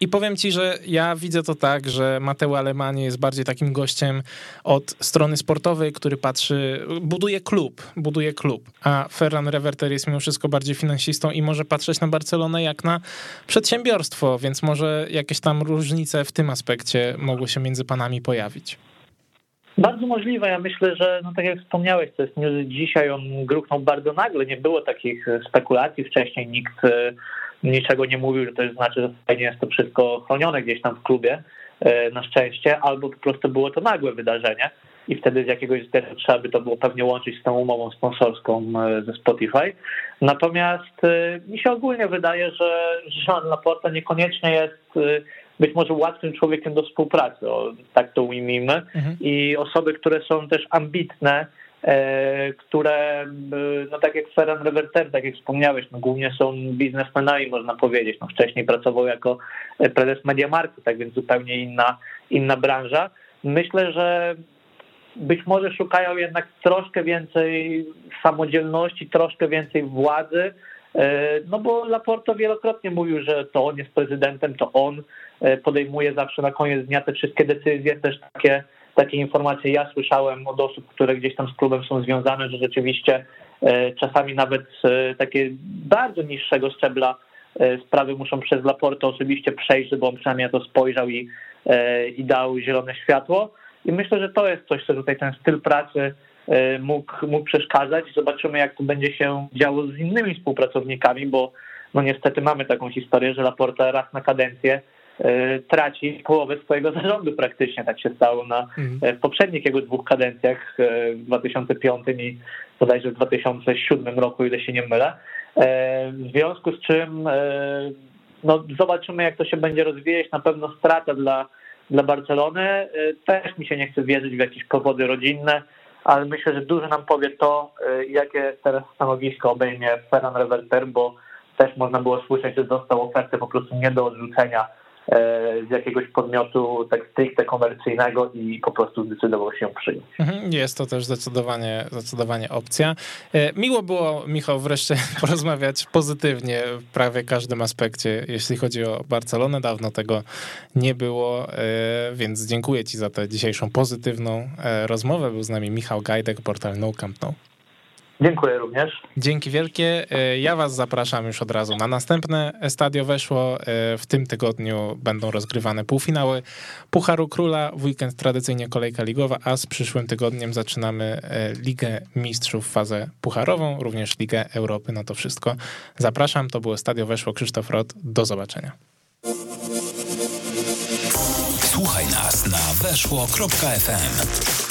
I powiem ci, że ja widzę to tak, że Mateo Alemanie jest bardziej takim gościem od strony sportowej, który patrzy, buduje klub, buduje klub, a Ferran Reverter jest mimo wszystko bardziej finansistą i może patrzeć na Barcelonę jak na przedsiębiorstwo, więc może jakieś tam różnice w tym aspekcie mogły się między panami pojawić. Bardzo możliwe. Ja myślę, że no tak jak wspomniałeś, to jest news dzisiaj, on gruchnął bardzo nagle. Nie było takich spekulacji wcześniej. Nikt e, niczego nie mówił, że to jest znaczy, że fajnie jest to wszystko chronione gdzieś tam w klubie e, na szczęście, albo po prostu było to nagłe wydarzenie i wtedy z jakiegoś względu trzeba by to było pewnie łączyć z tą umową sponsorską e, ze Spotify. Natomiast mi się ogólnie wydaje, że Jean Laporta niekoniecznie jest być może łatwym człowiekiem do współpracy, o, tak to ujmijmy. Mhm. I osoby, które są też ambitne, e, które, no tak jak Ferran Reverter, tak jak wspomniałeś, no głównie są biznesmenami, można powiedzieć. No wcześniej pracował jako prezes Mediamarktu, tak więc zupełnie inna, inna branża. Myślę, że być może szukają jednak troszkę więcej samodzielności, troszkę więcej władzy, e, no bo Laporto wielokrotnie mówił, że to on jest prezydentem, to on e, podejmuje zawsze na koniec dnia te wszystkie decyzje, też takie, takie informacje ja słyszałem od osób, które gdzieś tam z klubem są związane, że rzeczywiście e, czasami nawet takie bardzo niższego szczebla sprawy muszą przez Laporto osobiście przejść, żeby on przynajmniej na to spojrzał i, i dał zielone światło. I myślę, że to jest coś, co tutaj ten styl pracy e, mógł, mógł przeszkadzać. Zobaczymy, jak to będzie się działo z innymi współpracownikami, bo no niestety mamy taką historię, że Laporta raz na kadencję e, traci połowę swojego (laughs) zarządu praktycznie. Tak się stało na, mhm. w poprzednich jego dwóch kadencjach e, w 2005 i bodajże w 2007 roku, ile się nie mylę. W związku z czym no, zobaczymy, jak to się będzie rozwijać. Na pewno strata dla dla Barcelony. Też mi się nie chce wierzyć w jakieś powody rodzinne, ale myślę, że dużo nam powie to, y, jakie teraz stanowisko obejmie Ferran Reverter, bo też można było słyszeć, że dostał ofertę po prostu nie do odrzucenia z jakiegoś podmiotu tak stricte komercyjnego i po prostu zdecydował się przyjąć. Mhm, jest to też zdecydowanie, zdecydowanie opcja. E, miło było, Michał, wreszcie (laughs) porozmawiać pozytywnie w prawie każdym aspekcie, jeśli chodzi o Barcelonę. Dawno tego nie było, e, więc dziękuję Ci za tę dzisiejszą pozytywną rozmowę. Był z nami Michał Gajdek, portal No Camp No. Dziękuję również. Dzięki wielkie. E, ja Was zapraszam już od razu na następne Estadio Weszło. E, w tym tygodniu będą rozgrywane półfinały Pucharu Króla, w weekend tradycyjnie kolejka ligowa, a z przyszłym tygodniem zaczynamy e, Ligę Mistrzów, fazę pucharową, również Ligę Europy. No to wszystko zapraszam. To było Stadio Weszło. Krzysztof Rot. Do zobaczenia. Słuchaj nas na weszło.fm.